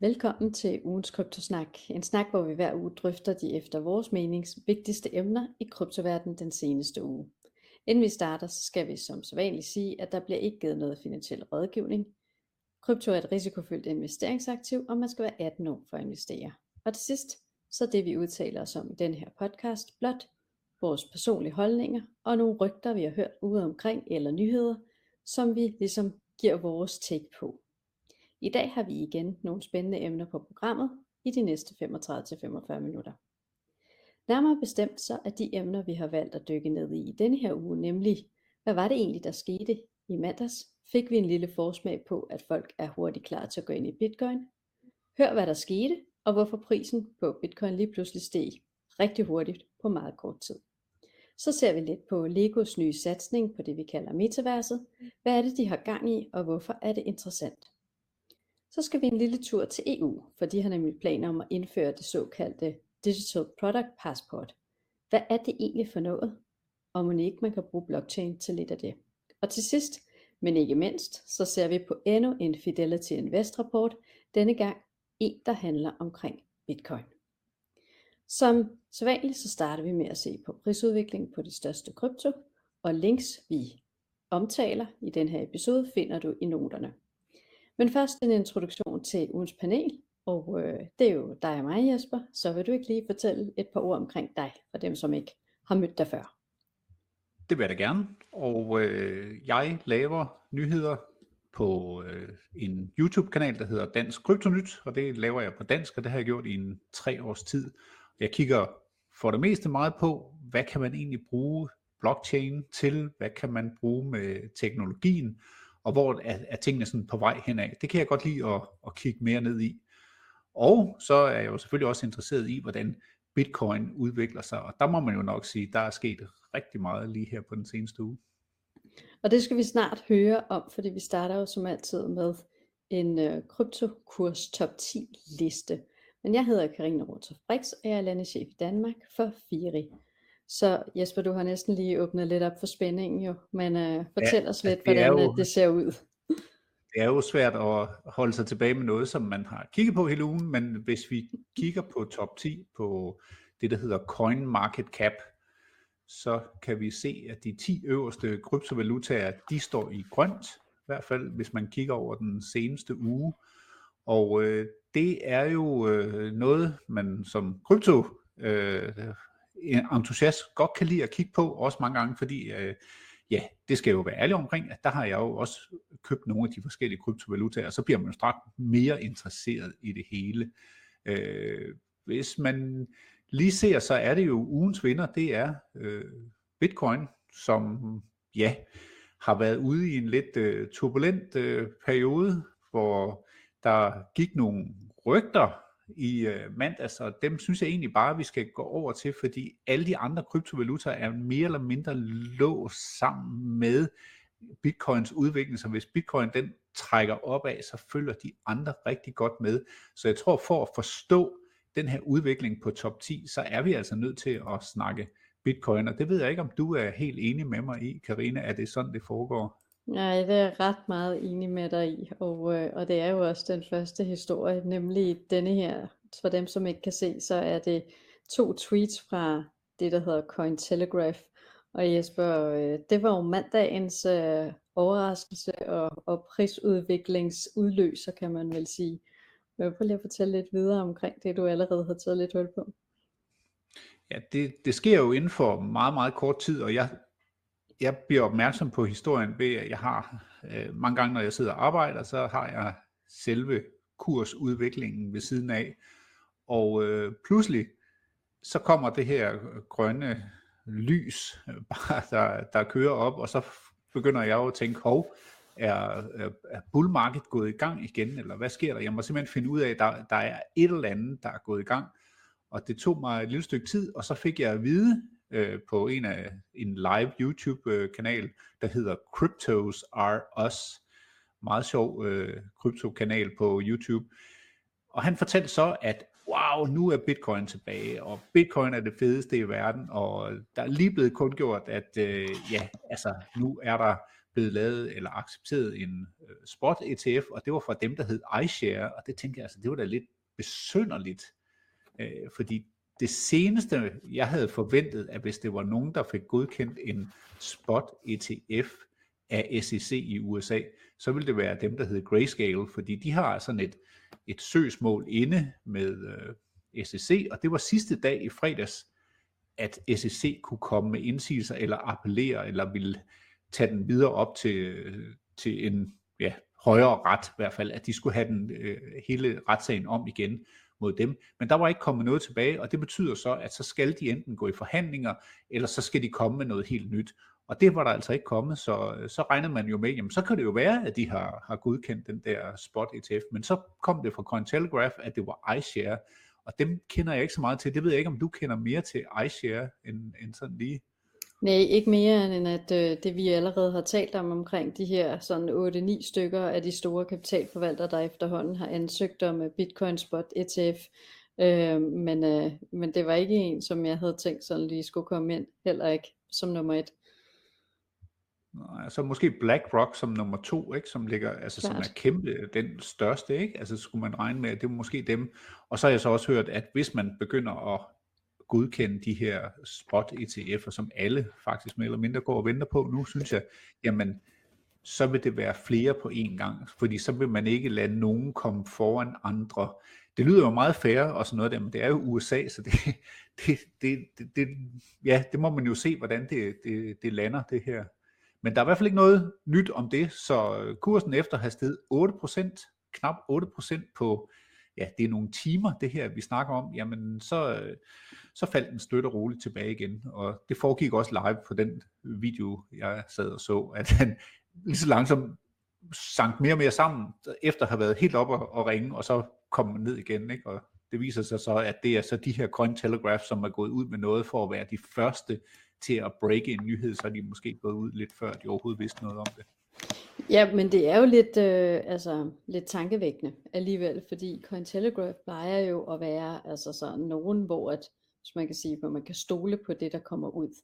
Velkommen til ugens Kryptosnak. En snak, hvor vi hver uge drøfter de efter vores menings vigtigste emner i kryptoverdenen den seneste uge. Inden vi starter, så skal vi som sædvanligt sige, at der bliver ikke givet noget finansiel rådgivning. Krypto er et risikofyldt investeringsaktiv, og man skal være 18 år for at investere. Og til sidst, så det vi udtaler os om i den her podcast, blot vores personlige holdninger og nogle rygter, vi har hørt ude omkring, eller nyheder, som vi ligesom giver vores take på. I dag har vi igen nogle spændende emner på programmet i de næste 35-45 minutter. Nærmere bestemt så er de emner, vi har valgt at dykke ned i i denne her uge, nemlig, hvad var det egentlig, der skete i mandags? Fik vi en lille forsmag på, at folk er hurtigt klar til at gå ind i Bitcoin? Hør, hvad der skete, og hvorfor prisen på Bitcoin lige pludselig steg rigtig hurtigt på meget kort tid. Så ser vi lidt på Legos nye satsning på det, vi kalder metaverset. Hvad er det, de har gang i, og hvorfor er det interessant? Så skal vi en lille tur til EU, for de har nemlig planer om at indføre det såkaldte Digital Product Passport. Hvad er det egentlig for noget? Og man ikke man kan bruge blockchain til lidt af det. Og til sidst, men ikke mindst, så ser vi på endnu en Fidelity Invest rapport, denne gang en, der handler omkring Bitcoin. Som sædvanligt så starter vi med at se på prisudviklingen på de største krypto, og links vi omtaler i den her episode finder du i noterne. Men først en introduktion til ugens panel, og øh, det er jo dig og mig Jesper, så vil du ikke lige fortælle et par ord omkring dig, for dem som ikke har mødt dig før. Det vil jeg da gerne, og øh, jeg laver nyheder på øh, en YouTube-kanal, der hedder Dansk Kryptonyt, og det laver jeg på dansk, og det har jeg gjort i en tre års tid. Jeg kigger for det meste meget på, hvad kan man egentlig bruge blockchain til, hvad kan man bruge med teknologien, og hvor er, er tingene sådan på vej henad. Det kan jeg godt lide at, at kigge mere ned i. Og så er jeg jo selvfølgelig også interesseret i, hvordan Bitcoin udvikler sig, og der må man jo nok sige, der er sket rigtig meget lige her på den seneste uge. Og det skal vi snart høre om, fordi vi starter jo som altid med en øh, kryptokurs top 10 liste. Men jeg hedder Karina Rotter Brix, og jeg er landeschef i Danmark for FIRI. Så Jesper, du har næsten lige åbnet lidt op for spændingen jo, men uh, fortæl ja, os lidt, det hvordan jo, det ser ud. Det er jo svært at holde sig tilbage med noget, som man har kigget på hele ugen, men hvis vi kigger på top 10 på det, der hedder Coin Market Cap, så kan vi se, at de 10 øverste kryptovalutaer, de står i grønt, i hvert fald hvis man kigger over den seneste uge. Og øh, det er jo øh, noget, man som krypto øh, Øh, entusiast godt kan lide at kigge på, også mange gange, fordi øh, ja, det skal jeg jo være ærlig omkring, at der har jeg jo også købt nogle af de forskellige kryptovalutaer, og så bliver man jo straks mere interesseret i det hele. Øh, hvis man lige ser, så er det jo ugens vinder, det er øh, Bitcoin, som ja, har været ude i en lidt øh, turbulent øh, periode, hvor der gik nogle rygter i øh, mandags, og dem synes jeg egentlig bare, vi skal gå over til, fordi alle de andre kryptovalutaer er mere eller mindre låst sammen med bitcoins udvikling, så hvis bitcoin den trækker opad, så følger de andre rigtig godt med. Så jeg tror, for at forstå den her udvikling på top 10, så er vi altså nødt til at snakke bitcoin, og det ved jeg ikke, om du er helt enig med mig i, Karina, er det sådan, det foregår? Nej, det er jeg ret meget enig med dig i, og, øh, og det er jo også den første historie, nemlig denne her, for dem som ikke kan se, så er det to tweets fra det, der hedder Cointelegraph, og Jesper, øh, det var jo mandagens øh, overraskelse og, og prisudviklingsudløser, kan man vel sige. Jeg vil lige at fortælle lidt videre omkring det, du allerede har taget lidt hul på. Ja, det, det sker jo inden for meget, meget kort tid, og jeg jeg bliver opmærksom på historien ved, at jeg har øh, mange gange, når jeg sidder og arbejder, så har jeg selve kursudviklingen ved siden af. Og øh, pludselig, så kommer det her grønne lys, bare der, der kører op, og så begynder jeg jo at tænke, hov, er, er bull market gået i gang igen, eller hvad sker der? Jeg må simpelthen finde ud af, at der, der er et eller andet, der er gået i gang. Og det tog mig et lille stykke tid, og så fik jeg at vide øh, på en af en live YouTube øh, kanal, der hedder Cryptos Are Us. Meget sjov øh, kryptokanal på YouTube. Og han fortalte så, at wow, nu er Bitcoin tilbage, og Bitcoin er det fedeste i verden, og der er lige blevet kundgjort, at øh, ja, altså nu er der blevet lavet eller accepteret en øh, spot ETF, og det var fra dem, der hed iShare, og det tænkte jeg, altså, det var da lidt besynderligt, øh, fordi det seneste, jeg havde forventet, at hvis det var nogen, der fik godkendt en spot ETF af SEC i USA, så ville det være dem, der hed Grayscale, fordi de har altså sådan et, et søgsmål inde med øh, SEC, og det var sidste dag i fredags, at SEC kunne komme med indsigelser eller appellere, eller ville tage den videre op til, til en ja, højere ret, i hvert fald, at de skulle have den øh, hele retssagen om igen mod dem. Men der var ikke kommet noget tilbage, og det betyder så, at så skal de enten gå i forhandlinger, eller så skal de komme med noget helt nyt. Og det var der altså ikke kommet, så, så regnede man jo med, jamen så kan det jo være, at de har, har godkendt den der spot ETF, men så kom det fra Cointelegraph, at det var iShare, og dem kender jeg ikke så meget til. Det ved jeg ikke, om du kender mere til iShare end, end sådan lige. Nej, ikke mere end at øh, det vi allerede har talt om omkring de her sådan 8-9 stykker af de store kapitalforvaltere, der efterhånden har ansøgt om uh, Bitcoin Spot ETF. Øh, men, øh, men det var ikke en, som jeg havde tænkt sådan lige skulle komme ind, heller ikke som nummer et. Nej, så måske BlackRock som nummer to, ikke? som ligger, altså som er kæmpe, den største, ikke? Altså skulle man regne med, at det er måske dem. Og så har jeg så også hørt, at hvis man begynder at godkende de her spot ETF'er, som alle faktisk mere eller mindre går og venter på nu, synes jeg, jamen så vil det være flere på én gang, fordi så vil man ikke lade nogen komme foran andre. Det lyder jo meget fair og sådan noget der, men det er jo USA, så det, det, det, det, det ja, det må man jo se, hvordan det, det, det lander det her. Men der er i hvert fald ikke noget nyt om det, så kursen efter har steget 8%, knap 8% på, ja, det er nogle timer, det her vi snakker om, jamen så, så faldt den støtte roligt tilbage igen, og det foregik også live på den video, jeg sad og så, at han lige så langsomt sank mere og mere sammen, efter at have været helt oppe og, ringe, og så kom man ned igen, ikke? og det viser sig så, at det er så de her Coin Telegraph, som er gået ud med noget for at være de første til at breake en nyhed, så er de måske gået ud lidt før de overhovedet vidste noget om det. Ja, men det er jo lidt, øh, altså, lidt tankevækkende alligevel, fordi Cointelegraph plejer jo at være altså sådan nogen, hvor at, hvis man kan sige, hvor man kan stole på det, der kommer ud.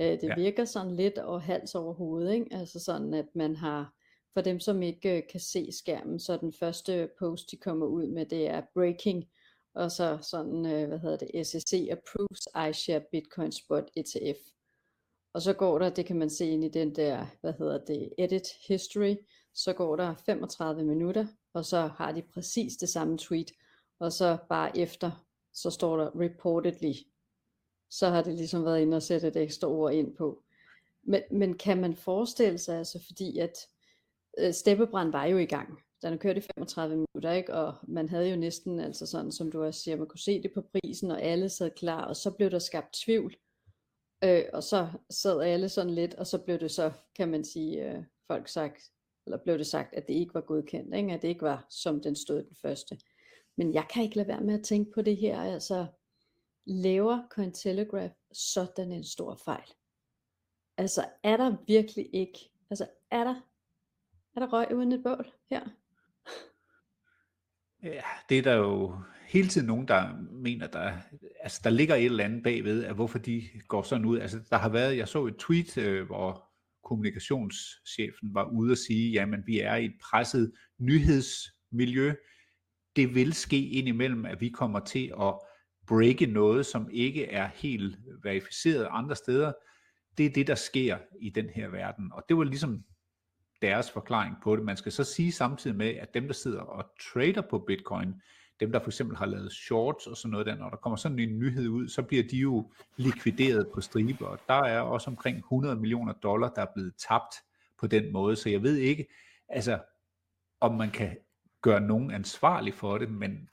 Øh, det ja. virker sådan lidt og hals over hovedet, ikke? altså sådan, at man har, for dem som ikke øh, kan se skærmen, så den første post, de kommer ud med, det er breaking, og så sådan, øh, hvad hedder det, SEC approves iShare Bitcoin Spot ETF. Og så går der, det kan man se ind i den der, hvad hedder det, edit history, så går der 35 minutter, og så har de præcis det samme tweet, og så bare efter, så står der reportedly. Så har det ligesom været inde og sætte et ekstra ord ind på. Men, men kan man forestille sig, altså fordi at øh, Steppebrand var jo i gang, den har kørt i 35 minutter, ikke? og man havde jo næsten, altså sådan som du også siger, man kunne se det på prisen, og alle sad klar, og så blev der skabt tvivl, øh, og så sad alle sådan lidt, og så blev det så, kan man sige, øh, folk sagt, eller blev det sagt, at det ikke var godkendt, ikke? at det ikke var, som den stod den første. Men jeg kan ikke lade være med at tænke på det her, altså laver Cointelegraph sådan en stor fejl? Altså er der virkelig ikke, altså er der, er der røg uden et bål her? Ja, det er der jo hele tiden nogen, der mener, der, altså, der ligger et eller andet bagved, at hvorfor de går sådan ud. Altså, der har været, jeg så et tweet, øh, hvor kommunikationschefen var ude og sige, jamen vi er i et presset nyhedsmiljø. Det vil ske indimellem, at vi kommer til at breake noget, som ikke er helt verificeret andre steder. Det er det, der sker i den her verden. Og det var ligesom deres forklaring på det. Man skal så sige samtidig med, at dem, der sidder og trader på bitcoin, dem, der for eksempel har lavet shorts og sådan noget der, når der kommer sådan en nyhed ud, så bliver de jo likvideret på striber, og der er også omkring 100 millioner dollar, der er blevet tabt på den måde, så jeg ved ikke, altså, om man kan gøre nogen ansvarlig for det, men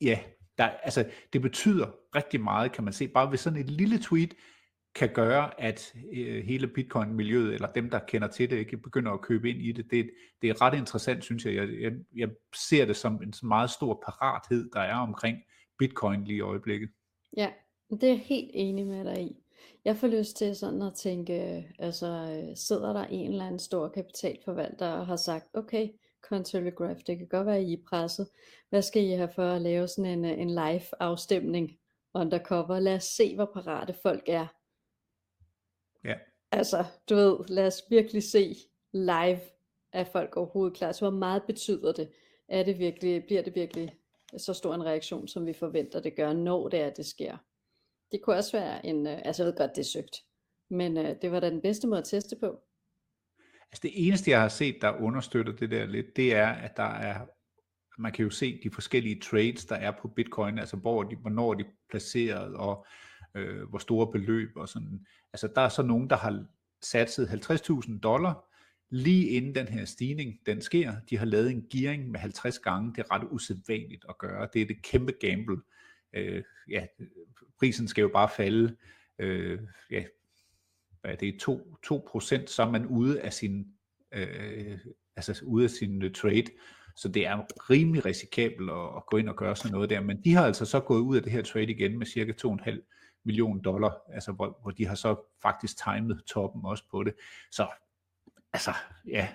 ja, der, altså, det betyder rigtig meget, kan man se, bare ved sådan et lille tweet, kan gøre, at øh, hele Bitcoin-miljøet, eller dem, der kender til det, ikke begynder at købe ind i det. Det, det er ret interessant, synes jeg. Jeg, jeg. jeg ser det som en meget stor parathed, der er omkring Bitcoin lige i øjeblikket. Ja, det er jeg helt enig med dig i. Jeg får lyst til sådan at tænke, altså sidder der en eller anden stor kapitalforvalter og har sagt, okay, Cointelegraph, det kan godt være, I er presset. Hvad skal I have for at lave sådan en, en live afstemning undercover? Lad os se, hvor parate folk er Altså, du ved, lad os virkelig se live, at folk overhovedet klar. Så hvor meget betyder det? Er det virkelig, bliver det virkelig så stor en reaktion, som vi forventer det gør, når det er, det sker? Det kunne også være en, øh, altså jeg ved godt, det er søgt, men øh, det var da den bedste måde at teste på. Altså det eneste, jeg har set, der understøtter det der lidt, det er, at der er, man kan jo se de forskellige trades, der er på Bitcoin, altså hvor de, hvornår de er placeret, og øh, hvor store beløb og sådan. Altså der er så nogen, der har satset 50.000 dollar, lige inden den her stigning, den sker. De har lavet en gearing med 50 gange. Det er ret usædvanligt at gøre. Det er det kæmpe gamble. Øh, ja, prisen skal jo bare falde. Øh, ja, hvad er det, 2, 2%, så er man ude af sin, øh, altså ude af sin øh, trade. Så det er rimelig risikabelt at, at gå ind og gøre sådan noget der. Men de har altså så gået ud af det her trade igen med cirka 2,5 million dollar, altså hvor, hvor de har så faktisk timet toppen også på det. Så altså, ja,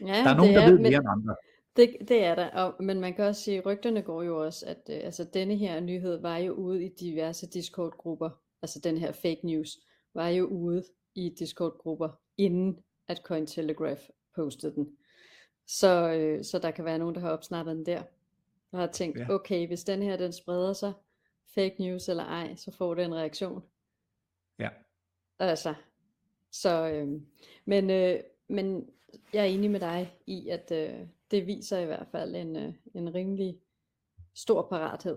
ja der er nogen, der er, ved mere end andre. Det, det er der, og, men man kan også sige, at rygterne går jo også, at øh, altså, denne her nyhed var jo ude i diverse Discord-grupper, altså den her fake news, var jo ude i Discord-grupper, inden at Cointelegraph postede den. Så, øh, så der kan være nogen, der har opsnappet den der, og har tænkt, ja. okay, hvis den her den spreder sig, fake news eller ej, så får det en reaktion. Ja. Altså, så, øh, men, øh, men jeg er enig med dig i, at øh, det viser i hvert fald en, øh, en rimelig stor parathed,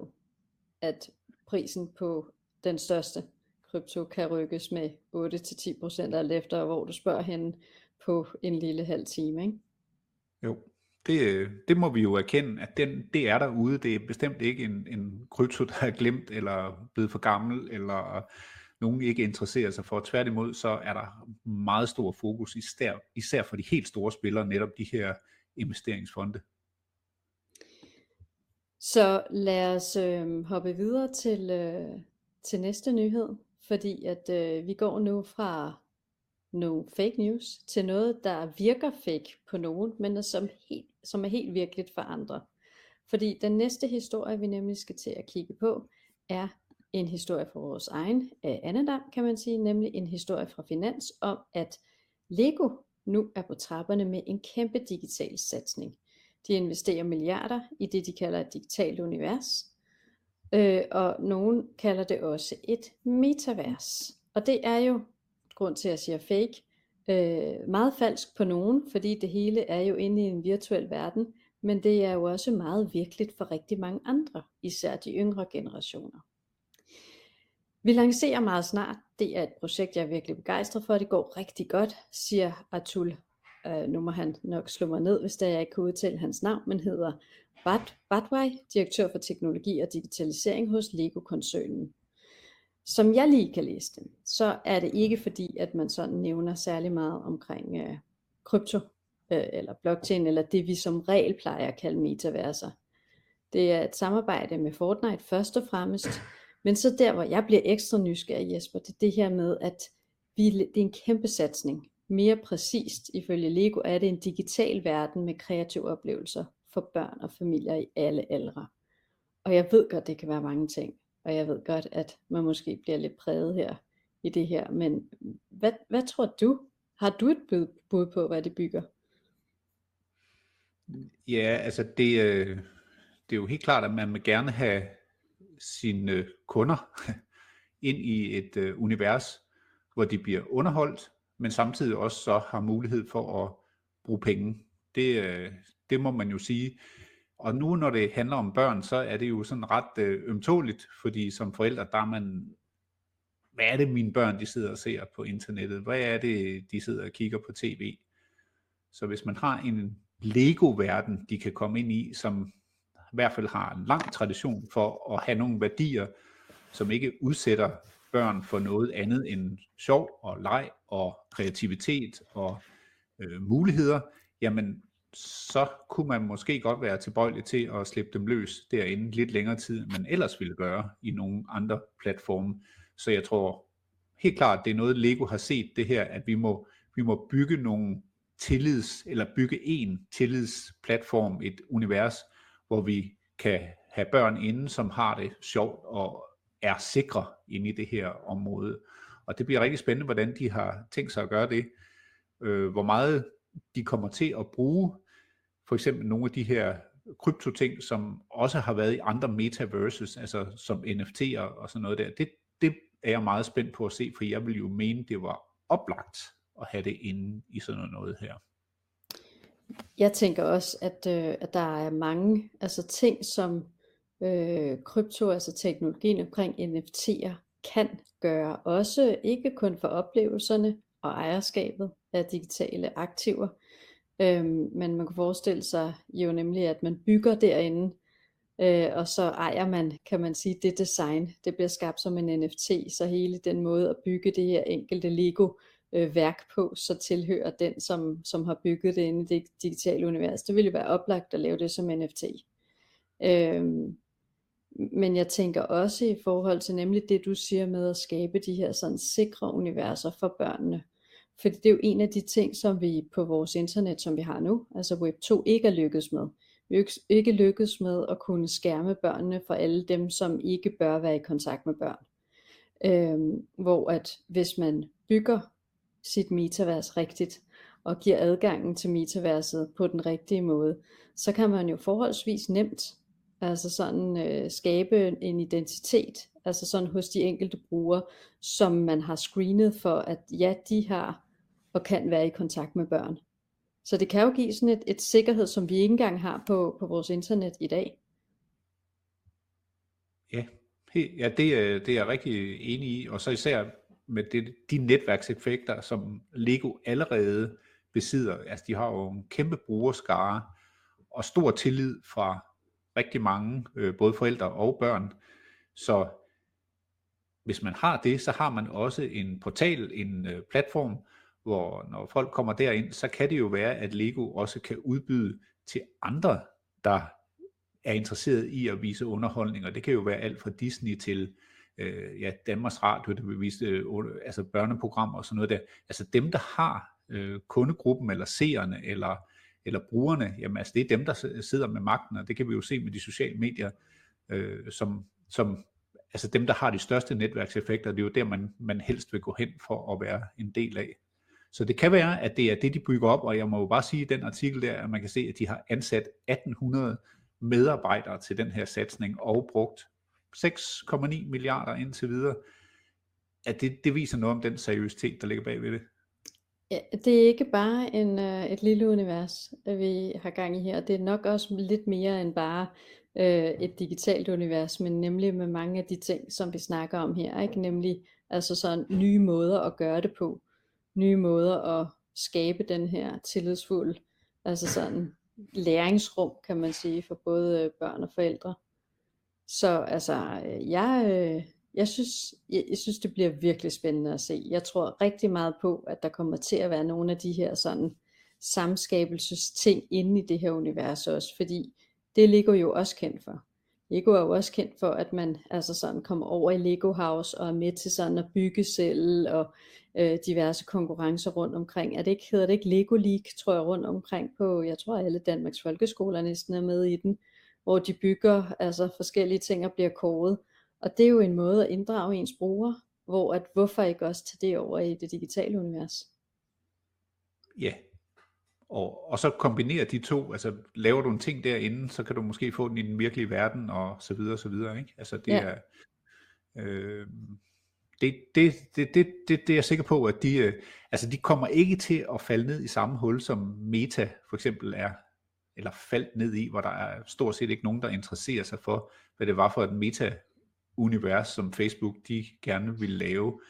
at prisen på den største krypto kan rykkes med 8-10% alt efter, hvor du spørger hende på en lille halv time. Ikke? Jo, det, det må vi jo erkende, at den, det er derude. Det er bestemt ikke en, en krypto, der er glemt, eller blevet for gammel, eller nogen ikke interesserer sig for. Tværtimod så er der meget stor fokus, især, især for de helt store spillere, netop de her investeringsfonde. Så lad os øh, hoppe videre til, øh, til næste nyhed, fordi at øh, vi går nu fra nogle fake news til noget, der virker fake på nogen, men som, helt, som er helt virkeligt for andre. Fordi den næste historie, vi nemlig skal til at kigge på, er en historie fra vores egen øh, andedam, kan man sige, nemlig en historie fra Finans om, at Lego nu er på trapperne med en kæmpe digital satsning. De investerer milliarder i det, de kalder et digitalt univers, øh, og nogen kalder det også et metavers. Og det er jo, grund til at jeg siger fake, øh, meget falsk på nogen, fordi det hele er jo inde i en virtuel verden, men det er jo også meget virkeligt for rigtig mange andre, især de yngre generationer. Vi lancerer meget snart. Det er et projekt, jeg er virkelig begejstret for. Det går rigtig godt, siger Atul. Øh, nu må han nok slå mig ned, hvis der jeg ikke kan udtale hans navn, men hedder Bad, Badwai, direktør for teknologi og digitalisering hos Lego-koncernen. Som jeg lige kan læse dem, så er det ikke fordi, at man sådan nævner særlig meget omkring øh, krypto, øh, eller blockchain, eller det vi som regel plejer at kalde metaverser. Det er et samarbejde med Fortnite først og fremmest, men så der, hvor jeg bliver ekstra nysgerrig, Jesper, det er det her med, at vi, det er en kæmpe satsning. Mere præcist, ifølge Lego, er det en digital verden med kreative oplevelser for børn og familier i alle aldre. Og jeg ved godt, det kan være mange ting, og jeg ved godt, at man måske bliver lidt præget her i det her, men hvad, hvad tror du? Har du et bud på, hvad det bygger? Ja, altså det, øh, det er jo helt klart, at man vil gerne have sine øh, kunder ind i et øh, univers, hvor de bliver underholdt, men samtidig også så har mulighed for at bruge penge. Det, øh, det må man jo sige. Og nu når det handler om børn, så er det jo sådan ret øh, ømtåligt, fordi som forældre, der er man, hvad er det mine børn, de sidder og ser på internettet? Hvad er det, de sidder og kigger på tv? Så hvis man har en Lego-verden, de kan komme ind i, som i hvert fald har en lang tradition for at have nogle værdier, som ikke udsætter børn for noget andet end sjov og leg og kreativitet og øh, muligheder, jamen så kunne man måske godt være tilbøjelig til at slippe dem løs derinde lidt længere tid, end man ellers ville gøre i nogle andre platforme. Så jeg tror helt klart, det er noget Lego har set det her, at vi må, vi må bygge nogle tillids, eller bygge en tillidsplatform, et univers, hvor vi kan have børn inde, som har det sjovt og er sikre inde i det her område. Og det bliver rigtig spændende, hvordan de har tænkt sig at gøre det. Øh, hvor meget de kommer til at bruge for eksempel nogle af de her kryptoting, som også har været i andre metaverses, altså som NFT'er og sådan noget der. Det, det er jeg meget spændt på at se, for jeg vil jo mene, det var oplagt at have det inde i sådan noget her. Jeg tænker også, at, øh, at der er mange altså ting, som øh, krypto, altså teknologien omkring NFT'er, kan gøre. Også ikke kun for oplevelserne og ejerskabet af digitale aktiver, øhm, men man kan forestille sig jo nemlig, at man bygger derinde, øh, og så ejer man, kan man sige, det design. Det bliver skabt som en NFT, så hele den måde at bygge det her enkelte Lego øh, værk på, så tilhører den, som, som har bygget det inde i det digitale univers. Det ville jo være oplagt at lave det som NFT. Øhm, men jeg tænker også i forhold til nemlig det, du siger med at skabe de her sådan sikre universer for børnene. Fordi det er jo en af de ting, som vi på vores internet, som vi har nu, altså Web 2, ikke er lykkedes med. Vi er ikke lykkedes med at kunne skærme børnene for alle dem, som ikke bør være i kontakt med børn. Øhm, hvor at hvis man bygger sit metavers rigtigt, og giver adgangen til metaverset på den rigtige måde, så kan man jo forholdsvis nemt altså sådan øh, skabe en identitet, altså sådan hos de enkelte brugere, som man har screenet for, at ja, de har og kan være i kontakt med børn. Så det kan jo give sådan et, et sikkerhed, som vi ikke engang har på, på vores internet i dag. Ja, ja det, det er jeg rigtig enig i, og så især med det, de netværkseffekter, som Lego allerede besidder. Altså de har jo en kæmpe brugerskare og stor tillid fra rigtig mange, øh, både forældre og børn. Så hvis man har det, så har man også en portal, en øh, platform, hvor når folk kommer derind, så kan det jo være, at Lego også kan udbyde til andre, der er interesseret i at vise underholdning, og det kan jo være alt fra Disney til øh, ja, Danmarks Radio, der vil vise øh, altså børneprogrammer og sådan noget der. Altså dem, der har øh, kundegruppen, eller seerne, eller, eller brugerne, jamen altså det er dem, der sidder med magten, og det kan vi jo se med de sociale medier, øh, som, som altså dem, der har de største netværkseffekter, det er jo der, man, man helst vil gå hen for at være en del af. Så det kan være, at det er det, de bygger op, og jeg må jo bare sige i den artikel der, at man kan se, at de har ansat 1800 medarbejdere til den her satsning og brugt 6,9 milliarder indtil videre. At det, det viser noget om den seriøsitet, der ligger bagved det. Ja, det er ikke bare en, øh, et lille univers, øh, vi har gang i her. Det er nok også lidt mere end bare øh, et digitalt univers, men nemlig med mange af de ting, som vi snakker om her. Ikke? Nemlig altså sådan nye måder at gøre det på nye måder at skabe den her tillidsfulde, altså sådan læringsrum, kan man sige, for både øh, børn og forældre. Så altså, øh, jeg, øh, jeg, synes, jeg, jeg synes, det bliver virkelig spændende at se. Jeg tror rigtig meget på, at der kommer til at være nogle af de her sådan samskabelses ting inde i det her univers også, fordi det ligger jo også kendt for. Lego er jo også kendt for, at man altså sådan kommer over i Lego House og er med til sådan at bygge selv og øh, diverse konkurrencer rundt omkring. Er det ikke, hedder det ikke Lego League, tror jeg, rundt omkring på, jeg tror alle Danmarks folkeskoler næsten er med i den, hvor de bygger altså forskellige ting og bliver kåret. Og det er jo en måde at inddrage ens brugere, hvor at hvorfor ikke også tage det over i det digitale univers? Ja, og, og så kombinere de to, altså laver du en ting derinde, så kan du måske få den i den virkelige verden, og så videre, så videre, ikke? Altså det ja. er, øh, det, det, det, det, det, det er jeg sikker på, at de, øh, altså de kommer ikke til at falde ned i samme hul, som Meta for eksempel er, eller faldt ned i, hvor der er stort set ikke nogen, der interesserer sig for, hvad det var for et meta-univers, som Facebook de gerne vil lave.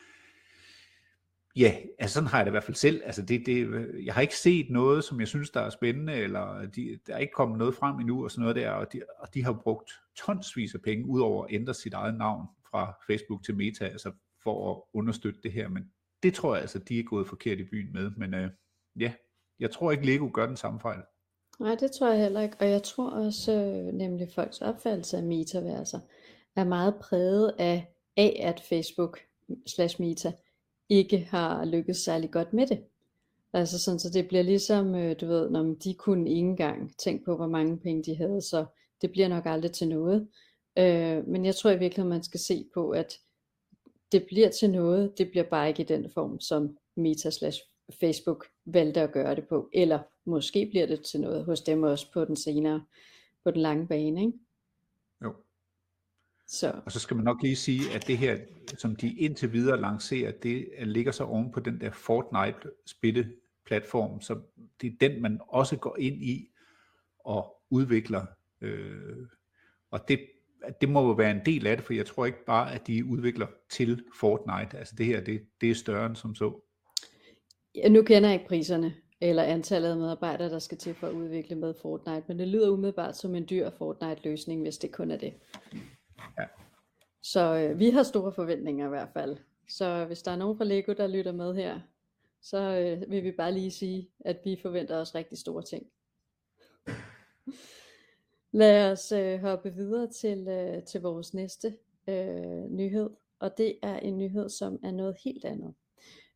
Ja, altså sådan har jeg det i hvert fald selv. Altså det, det, øh, jeg har ikke set noget, som jeg synes, der er spændende, eller de, der er ikke kommet noget frem endnu, og sådan noget der, og de, og de har brugt tonsvis af penge, udover at ændre sit eget navn fra Facebook til Meta, altså for at understøtte det her, men det tror jeg altså, de er gået forkert i byen med, men øh, ja, jeg tror ikke Lego gør den samme fejl. Nej, det tror jeg heller ikke, og jeg tror også øh, nemlig folks opfattelse af metaverser er meget præget af, af at Facebook slash meta ikke har lykkes særlig godt med det. Altså sådan, så det bliver ligesom, øh, du ved, når de kunne ikke engang tænke på, hvor mange penge de havde, så det bliver nok aldrig til noget. Øh, men jeg tror i virkeligheden, man skal se på, at det bliver til noget, det bliver bare ikke i den form, som Meta slash Facebook valgte at gøre det på, eller måske bliver det til noget hos dem også på den senere, på den lange bane, ikke? Så. Og så skal man nok lige sige, at det her, som de indtil videre lancerer, det ligger så oven på den der Fortnite spilleplatform, så det er den, man også går ind i og udvikler. Øh, og det, det må jo være en del af det, for jeg tror ikke bare, at de udvikler til Fortnite. Altså det her, det, det er større end som så. Ja, nu kender jeg ikke priserne, eller antallet af medarbejdere, der skal til for at udvikle med Fortnite, men det lyder umiddelbart som en dyr Fortnite-løsning, hvis det kun er det. Ja. Så øh, vi har store forventninger i hvert fald. Så hvis der er nogen fra Lego, der lytter med her, så øh, vil vi bare lige sige, at vi forventer os rigtig store ting. Lad os øh, hoppe videre til, øh, til vores næste øh, nyhed, og det er en nyhed, som er noget helt andet.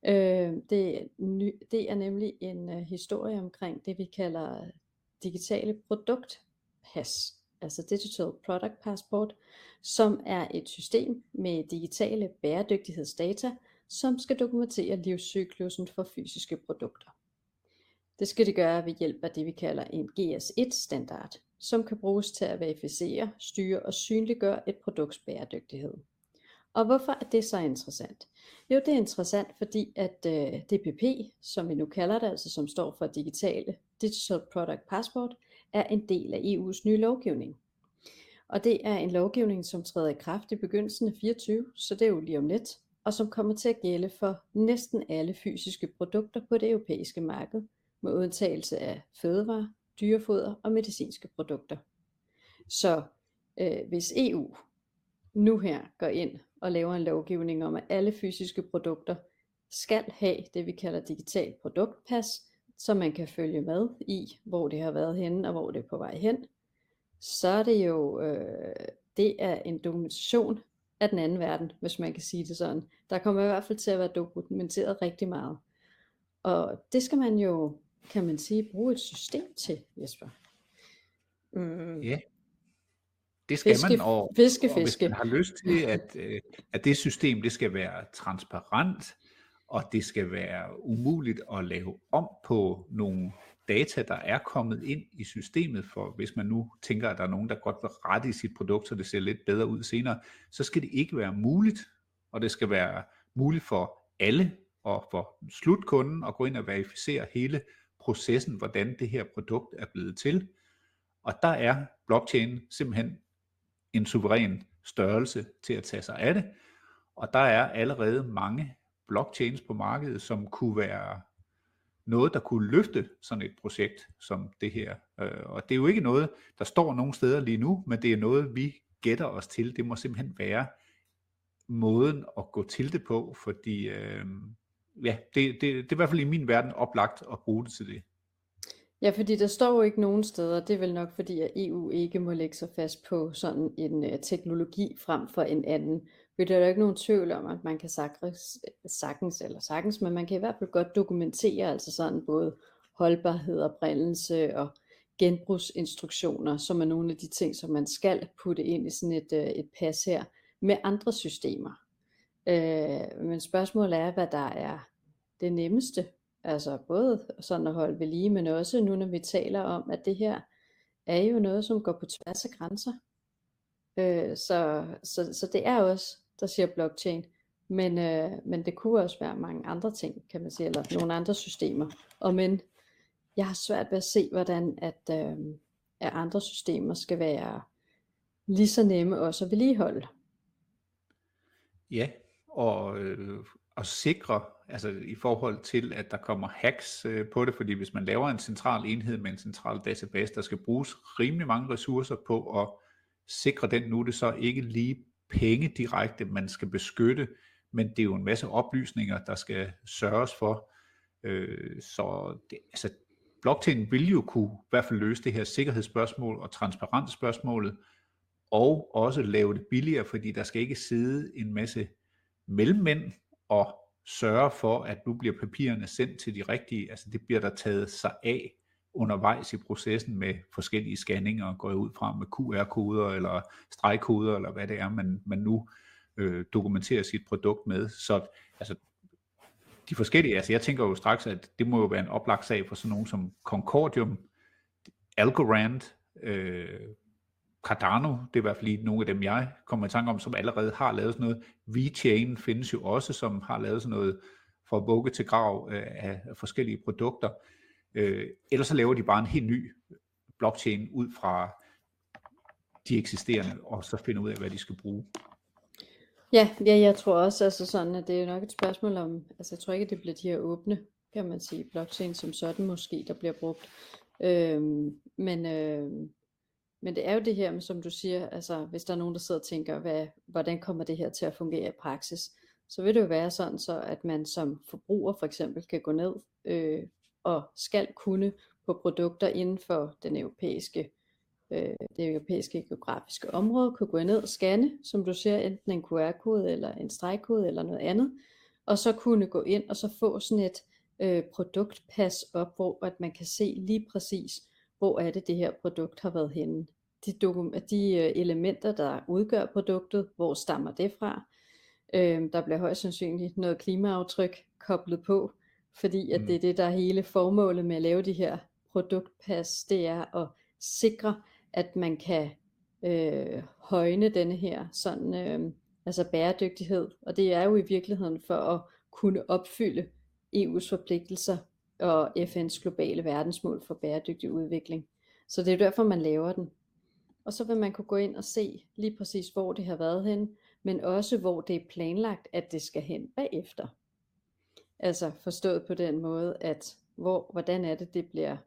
Øh, det, ny, det er nemlig en øh, historie omkring det, vi kalder digitale produktpas, altså Digital Product Passport, som er et system med digitale bæredygtighedsdata, som skal dokumentere livscyklusen for fysiske produkter. Det skal det gøre ved hjælp af det, vi kalder en GS1-standard, som kan bruges til at verificere, styre og synliggøre et produkts bæredygtighed. Og hvorfor er det så interessant? Jo, det er interessant, fordi at øh, DPP, som vi nu kalder det, altså som står for digitale Digital Product Passport, er en del af EU's nye lovgivning. Og det er en lovgivning, som træder i kraft i begyndelsen af 24, så det er jo lige om lidt, og som kommer til at gælde for næsten alle fysiske produkter på det europæiske marked, med undtagelse af fødevarer, dyrefoder og medicinske produkter. Så øh, hvis EU nu her går ind og laver en lovgivning om, at alle fysiske produkter skal have det, vi kalder digital produktpas, så man kan følge med i, hvor det har været henne og hvor det er på vej hen, så er det jo, øh, det er en dokumentation af den anden verden, hvis man kan sige det sådan. Der kommer i hvert fald til at være dokumenteret rigtig meget. Og det skal man jo, kan man sige, bruge et system til, Jesper. Mm. Ja, det skal fiske, man, og, fiske, og hvis man har lyst til, at, øh, at det system det skal være transparent, og det skal være umuligt at lave om på nogle data, der er kommet ind i systemet, for hvis man nu tænker, at der er nogen, der godt vil rette i sit produkt, så det ser lidt bedre ud senere, så skal det ikke være muligt, og det skal være muligt for alle og for slutkunden at gå ind og verificere hele processen, hvordan det her produkt er blevet til. Og der er blockchain simpelthen en suveræn størrelse til at tage sig af det. Og der er allerede mange blockchains på markedet, som kunne være noget, der kunne løfte sådan et projekt som det her. Øh, og det er jo ikke noget, der står nogen steder lige nu, men det er noget, vi gætter os til. Det må simpelthen være måden at gå til det på, fordi øh, ja, det, det, det er i hvert fald i min verden oplagt at bruge det til det. Ja, fordi der står jo ikke nogen steder, det er vel nok fordi, at EU ikke må lægge sig fast på sådan en øh, teknologi frem for en anden. For der er jo ikke nogen tvivl om, at man kan sagtens, sagtens, eller sagtens, men man kan i hvert fald godt dokumentere altså sådan både holdbarhed, og brændelse og genbrugsinstruktioner, som er nogle af de ting, som man skal putte ind i sådan et, øh, et pas her, med andre systemer. Øh, men spørgsmålet er, hvad der er det nemmeste Altså både sådan at holde ved lige, men også nu når vi taler om, at det her er jo noget, som går på tværs af grænser. Øh, så, så, så det er også, der siger blockchain, men, øh, men det kunne også være mange andre ting, kan man sige, eller nogle andre systemer. Og men jeg har svært ved at se, hvordan at, øh, at andre systemer skal være lige så nemme også at vedligeholde. Ja, og øh, og sikre, altså i forhold til, at der kommer hacks øh, på det, fordi hvis man laver en central enhed med en central database, der skal bruges rimelig mange ressourcer på at sikre den, nu det så ikke lige penge direkte, man skal beskytte, men det er jo en masse oplysninger, der skal sørges for. Øh, så det, altså, blockchain vil jo kunne i hvert fald løse det her sikkerhedsspørgsmål og transparensspørgsmålet, og også lave det billigere, fordi der skal ikke sidde en masse mellemmænd og sørge for, at nu bliver papirerne sendt til de rigtige, altså det bliver der taget sig af undervejs i processen med forskellige scanninger, går ud fra med QR-koder eller stregkoder, eller hvad det er, man, man nu øh, dokumenterer sit produkt med. Så altså, de forskellige, altså jeg tænker jo straks, at det må jo være en oplagt sag for sådan nogen som Concordium, Algorand, øh, Cardano, det er i hvert fald lige nogle af dem, jeg kommer i tanke om, som allerede har lavet sådan noget. VeChain findes jo også, som har lavet sådan noget fra vugge til grav øh, af forskellige produkter. Øh, ellers så laver de bare en helt ny blockchain ud fra de eksisterende, og så finder ud af, hvad de skal bruge. Ja, ja, jeg tror også, altså sådan, at det er nok et spørgsmål om, altså jeg tror ikke, at det bliver de her åbne, kan man sige, blockchain som sådan måske, der bliver brugt. Øhm, men, øh, men det er jo det her med, som du siger, altså hvis der er nogen, der sidder og tænker, hvad, hvordan kommer det her til at fungere i praksis, så vil det jo være sådan så, at man som forbruger for eksempel kan gå ned øh, og skal kunne på produkter inden for den europæiske øh, det europæiske geografiske område, kunne gå ned og scanne, som du ser, enten en QR-kode eller en stregkode eller noget andet, og så kunne gå ind og så få sådan et øh, produktpas op, hvor at man kan se lige præcis, hvor er det det her produkt har været henne. De, dokum- de øh, elementer, der udgør produktet, hvor stammer det fra. Øh, der bliver højst sandsynligt noget klimaaftryk koblet på, fordi at mm. det er det, der er hele formålet med at lave de her produktpas, det er at sikre, at man kan øh, højne denne her sådan, øh, altså bæredygtighed. Og det er jo i virkeligheden for at kunne opfylde EU's forpligtelser og FN's globale verdensmål for bæredygtig udvikling. Så det er derfor, man laver den. Og så vil man kunne gå ind og se lige præcis, hvor det har været hen, men også hvor det er planlagt, at det skal hen bagefter. Altså forstået på den måde, at hvor, hvordan er det, det bliver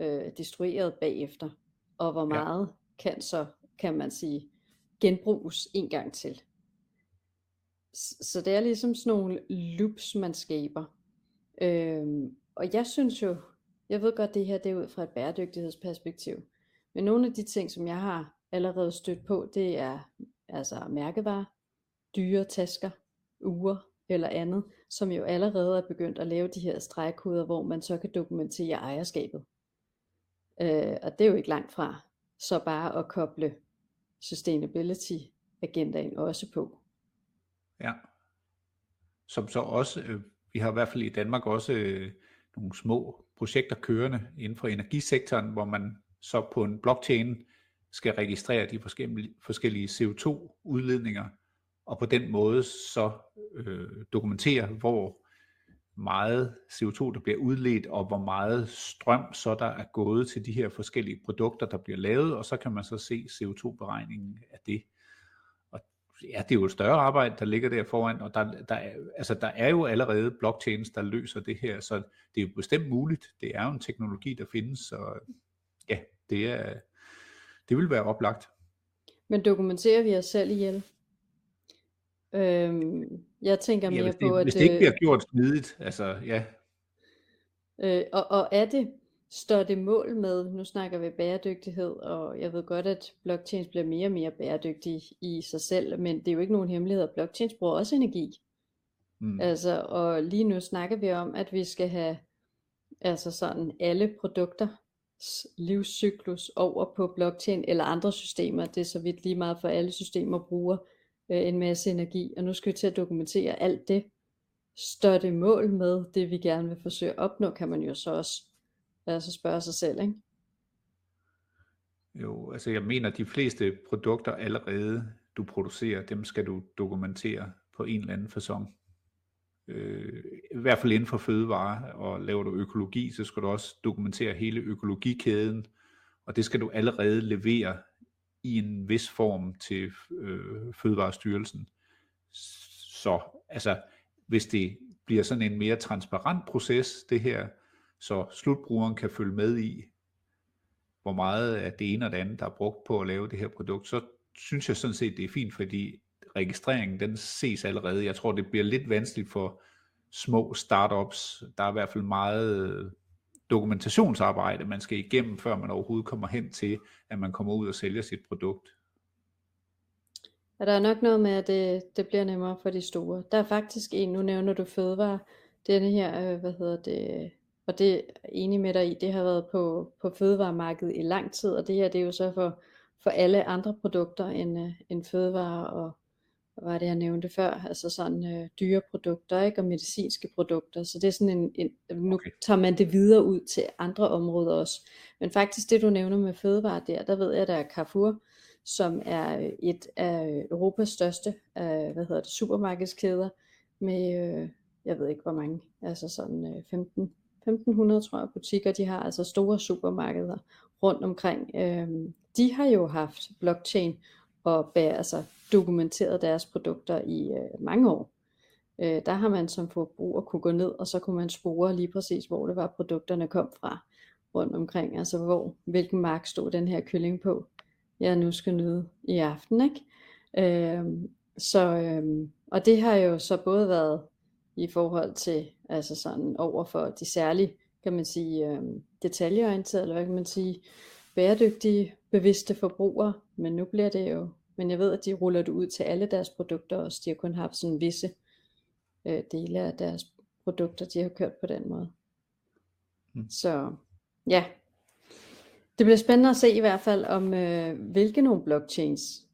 øh, destrueret bagefter, og hvor meget ja. kan så, kan man sige, genbruges en gang til. Så det er ligesom sådan nogle loops, man skaber. Øhm, og jeg synes jo, jeg ved godt, det her det er ud fra et bæredygtighedsperspektiv, men nogle af de ting, som jeg har allerede stødt på, det er altså mærkevarer, dyre tasker, uger eller andet, som jo allerede er begyndt at lave de her stregkoder, hvor man så kan dokumentere ejerskabet. Øh, og det er jo ikke langt fra, så bare at koble sustainability agendaen også på. Ja, som så også, øh, vi har i hvert fald i Danmark også øh, nogle små projekter kørende inden for energisektoren, hvor man så på en blockchain skal registrere de forskellige, forskellige CO2-udledninger, og på den måde så øh, dokumentere, hvor meget CO2 der bliver udledt, og hvor meget strøm så der er gået til de her forskellige produkter, der bliver lavet, og så kan man så se CO2-beregningen af det. Og ja, det er jo et større arbejde, der ligger der foran, og der, der, er, altså, der er jo allerede blockchains, der løser det her, så det er jo bestemt muligt. Det er jo en teknologi, der findes, så ja, det, er, det vil være oplagt. Men dokumenterer vi os selv ihjel? Øhm, jeg tænker mere ja, det, på, at... Hvis det ikke bliver gjort smidigt, altså ja. Øh, og, og er det, står det mål med, nu snakker vi bæredygtighed, og jeg ved godt, at blockchains bliver mere og mere bæredygtige i sig selv, men det er jo ikke nogen hemmelighed, at blockchains bruger også energi. Mm. Altså, og lige nu snakker vi om, at vi skal have altså sådan alle produkter livscyklus over på blockchain eller andre systemer. Det er så vidt lige meget for alle systemer bruger øh, en masse energi, og nu skal vi til at dokumentere alt det. Står det mål med det, vi gerne vil forsøge at opnå, kan man jo så også altså spørge sig selv, ikke? Jo, altså jeg mener, at de fleste produkter allerede, du producerer, dem skal du dokumentere på en eller anden façon. Øh, I hvert fald inden for fødevare, og laver du økologi, så skal du også dokumentere hele økologikæden, og det skal du allerede levere i en vis form til øh, Fødevarestyrelsen. Så altså, hvis det bliver sådan en mere transparent proces, det her, så slutbrugeren kan følge med i, hvor meget af det ene og det andet, der er brugt på at lave det her produkt, så synes jeg sådan set, det er fint, fordi registreringen, den ses allerede. Jeg tror, det bliver lidt vanskeligt for små startups. Der er i hvert fald meget dokumentationsarbejde, man skal igennem, før man overhovedet kommer hen til, at man kommer ud og sælger sit produkt. Ja, der er nok noget med, at det, det bliver nemmere for de store. Der er faktisk en, nu nævner du fødevare, denne her, øh, hvad hedder det, og det er enig med dig i, det har været på, på fødevaremarkedet i lang tid, og det her det er jo så for, for alle andre produkter end, øh, end fødevare og, var det, jeg nævnte før, altså sådan øh, dyre produkter ikke? og medicinske produkter. Så det er sådan en, en nu tager man det videre ud til andre områder også. Men faktisk det, du nævner med fødevare der, der ved jeg, der er Carrefour, som er øh, et af Europas største øh, hvad hedder det, supermarkedskæder med, øh, jeg ved ikke hvor mange, altså sådan øh, 15, 1500 tror jeg butikker, de har altså store supermarkeder rundt omkring. Øh, de har jo haft blockchain og bæ- altså dokumenteret deres produkter i øh, mange år. Øh, der har man som forbruger kunne gå ned, og så kunne man spore lige præcis, hvor det var produkterne kom fra rundt omkring. Altså hvor, hvilken mark stod den her kylling på, jeg nu skal nyde i aften. Ikke? Øh, så, øh, og det har jo så både været i forhold til, altså sådan over for de særlige, kan man sige, øh, detaljeorienterede, eller hvad kan man sige, bæredygtige, bevidste forbrugere, men nu bliver det jo, men jeg ved, at de ruller det ud til alle deres produkter også, de har kun haft sådan visse øh, dele af deres produkter, de har kørt på den måde. Mm. Så ja, det bliver spændende at se i hvert fald om øh, hvilke nogle blockchains,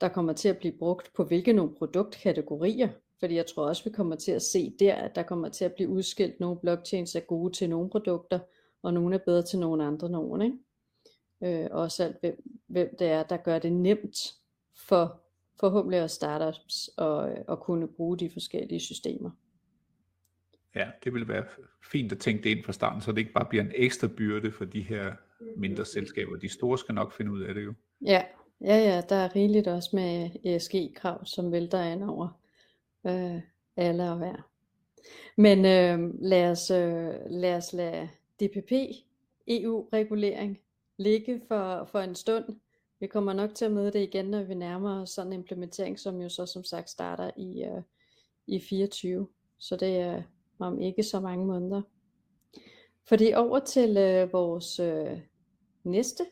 der kommer til at blive brugt på hvilke nogle produktkategorier. Fordi jeg tror også, vi kommer til at se der, at der kommer til at blive udskilt nogle blockchains er gode til nogle produkter, og nogle er bedre til nogle andre nogen. Ikke? Øh, også alt hvem, hvem det er, der gør det nemt for forhåbentlig også startups at, at kunne bruge de forskellige systemer. Ja, det ville være fint at tænke det ind fra starten, så det ikke bare bliver en ekstra byrde for de her mindre selskaber. De store skal nok finde ud af det jo. Ja, ja, ja, der er rigeligt også med ESG-krav, som vælter ind over øh, alle og hver. Men øh, lad, os, øh, lad os lade DPP, EU-regulering, ligge for, for en stund. Vi kommer nok til at møde det igen, når vi nærmer os sådan en implementering, som jo så som sagt starter i, øh, i 24. Så det er om ikke så mange måneder. Fordi over til øh, vores øh, næste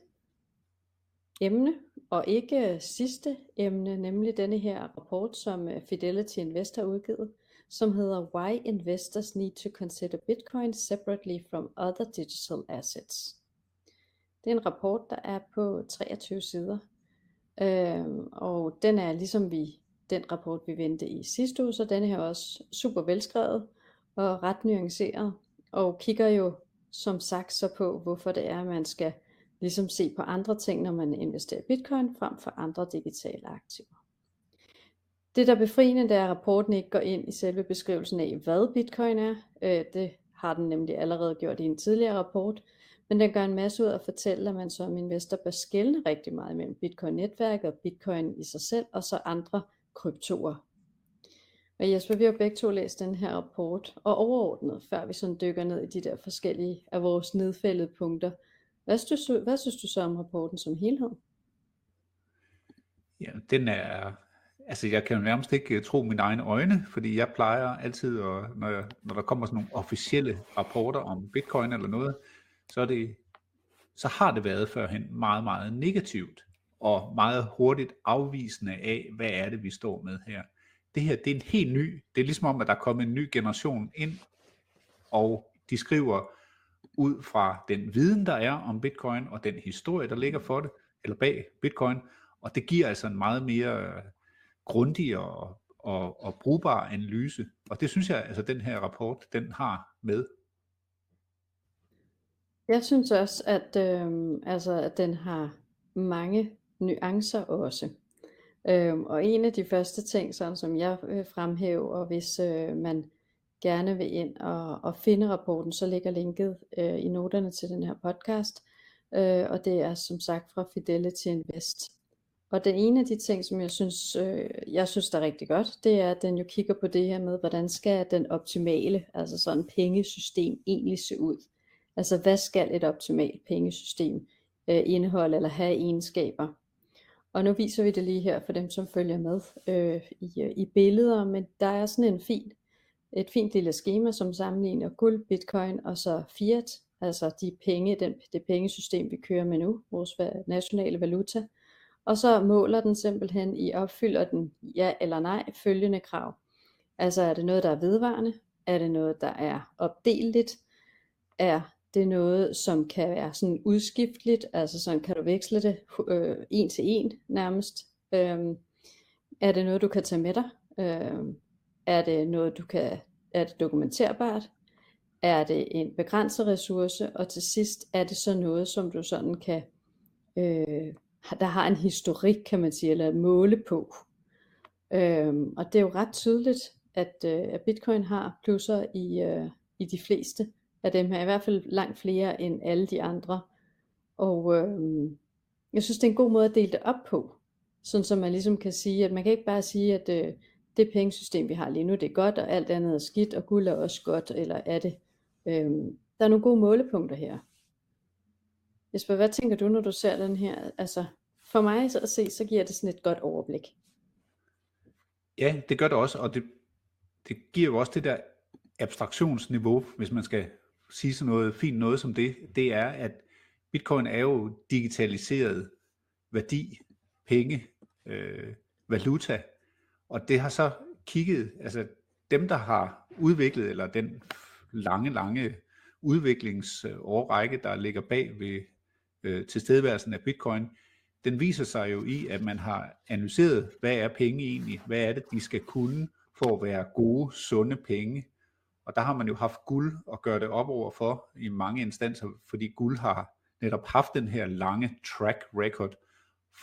emne, og ikke øh, sidste emne, nemlig denne her rapport, som øh, Fidelity Invest har udgivet, som hedder Why Investors Need to Consider Bitcoin Separately from Other Digital Assets. Det er en rapport, der er på 23 sider, øhm, og den er ligesom vi, den rapport, vi vendte i sidste uge, så den her er også super velskrevet og ret nuanceret, og kigger jo som sagt så på, hvorfor det er, at man skal ligesom se på andre ting, når man investerer i bitcoin, frem for andre digitale aktiver. Det der er befriende, det er, at rapporten ikke går ind i selve beskrivelsen af, hvad bitcoin er. Øh, det har den nemlig allerede gjort i en tidligere rapport, men den gør en masse ud af at fortælle, at man som investor bør skelne rigtig meget mellem bitcoin-netværket og bitcoin i sig selv, og så andre kryptoer. Og Jesper, vi har begge to læst den her rapport, og overordnet, før vi sådan dykker ned i de der forskellige af vores nedfældede punkter. Hvad synes, du, hvad synes du så om rapporten som helhed? Ja, den er, altså jeg kan jo nærmest ikke øh, tro mine egne øjne, fordi jeg plejer altid, at, når, jeg, når der kommer sådan nogle officielle rapporter om bitcoin eller noget, så, er det, så har det været førhen meget, meget negativt, og meget hurtigt afvisende af, hvad er det, vi står med her. Det her, det er en helt ny, det er ligesom om, at der er kommet en ny generation ind, og de skriver ud fra den viden, der er om bitcoin, og den historie, der ligger for det, eller bag bitcoin, og det giver altså en meget mere øh, grundig og, og, og brugbar analyse. Og det synes jeg, altså den her rapport, den har med. Jeg synes også, at, øh, altså, at den har mange nuancer også. Øhm, og en af de første ting, sådan som jeg øh, vil fremhæve, og hvis øh, man gerne vil ind og, og finde rapporten, så ligger linket øh, i noterne til den her podcast. Øh, og det er som sagt fra Fidelity Invest. Og den ene af de ting, som jeg synes, øh, jeg synes der er rigtig godt, det er, at den jo kigger på det her med, hvordan skal den optimale, altså sådan pengesystem egentlig se ud. Altså hvad skal et optimalt pengesystem øh, indeholde eller have egenskaber. Og nu viser vi det lige her for dem, som følger med øh, i, øh, i billeder, men der er sådan en fin, et fint lille schema, som sammenligner guld, bitcoin og så fiat, altså de penge, den, det pengesystem, vi kører med nu, vores nationale valuta. Og så måler den simpelthen i, opfylder den ja eller nej følgende krav. Altså er det noget, der er vedvarende? Er det noget, der er opdeligt? Er det er noget, som kan være sådan udskifteligt, altså sådan kan du veksle det øh, en til en nærmest. Øh, Er det noget, du kan tage med dig? Øh, er det noget, du kan, er det dokumenterbart? Er det en begrænset ressource? Og til sidst er det så noget, som du sådan kan, øh, der har en historik, kan man sige, eller måle på. Øh, og det er jo ret tydeligt, at, øh, at Bitcoin har plusser i, øh, i de fleste af dem her, i hvert fald langt flere end alle de andre. Og øh, jeg synes, det er en god måde at dele det op på, sådan så man ligesom kan sige, at man kan ikke bare sige, at øh, det pengesystem, vi har lige nu, det er godt, og alt andet er skidt, og guld er også godt, eller er det? Øh, der er nogle gode målepunkter her. Jesper, hvad tænker du, når du ser den her? Altså, for mig så at se, så giver det sådan et godt overblik. Ja, det gør det også, og det, det giver jo også det der abstraktionsniveau, hvis man skal sige sådan noget fint noget som det, det er, at bitcoin er jo digitaliseret værdi, penge, øh, valuta, og det har så kigget, altså dem, der har udviklet, eller den lange, lange udviklingsårrække, der ligger bag ved øh, tilstedeværelsen af bitcoin, den viser sig jo i, at man har analyseret, hvad er penge egentlig, hvad er det, de skal kunne for at være gode, sunde penge. Og der har man jo haft guld at gøre det op over for i mange instanser, fordi guld har netop haft den her lange track record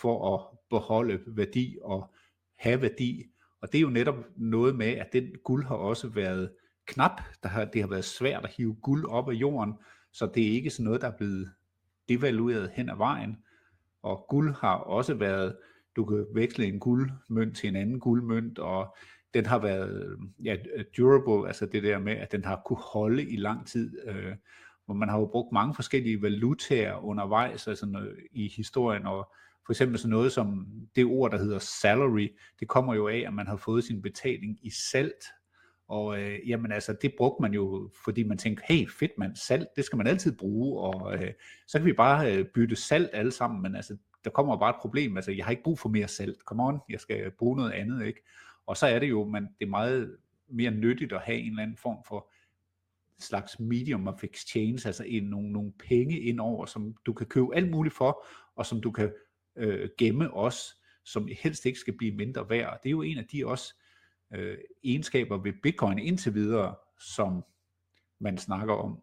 for at beholde værdi og have værdi. Og det er jo netop noget med, at den guld har også været knap. Der har, det har været svært at hive guld op af jorden, så det er ikke sådan noget, der er blevet devalueret hen ad vejen. Og guld har også været, du kan veksle en guldmønt til en anden guldmønt, og den har været ja, durable, altså det der med, at den har kunne holde i lang tid. Øh, hvor man har jo brugt mange forskellige valutaer undervejs altså noget, i historien, og for eksempel sådan noget som det ord, der hedder salary, det kommer jo af, at man har fået sin betaling i salt, og øh, jamen altså, det brugte man jo, fordi man tænkte, hey fedt mand, salt, det skal man altid bruge, og øh, så kan vi bare øh, bytte salt alle sammen, men altså, der kommer bare et problem, altså jeg har ikke brug for mere salt, come on, jeg skal bruge noget andet, ikke? Og så er det jo, man, det er meget mere nyttigt at have en eller anden form for slags medium of exchange, altså en, nogle, nogle penge indover, som du kan købe alt muligt for, og som du kan øh, gemme også, som helst ikke skal blive mindre værd. Det er jo en af de også øh, egenskaber ved Bitcoin indtil videre, som man snakker om.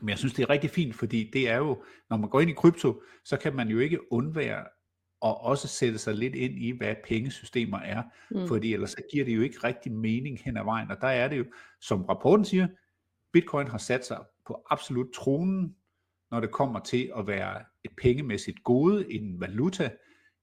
Men jeg synes, det er rigtig fint, fordi det er jo, når man går ind i krypto, så kan man jo ikke undvære og også sætte sig lidt ind i, hvad pengesystemer er, mm. fordi ellers så giver det jo ikke rigtig mening hen ad vejen, og der er det jo, som rapporten siger, Bitcoin har sat sig på absolut tronen, når det kommer til at være et pengemæssigt gode, en valuta,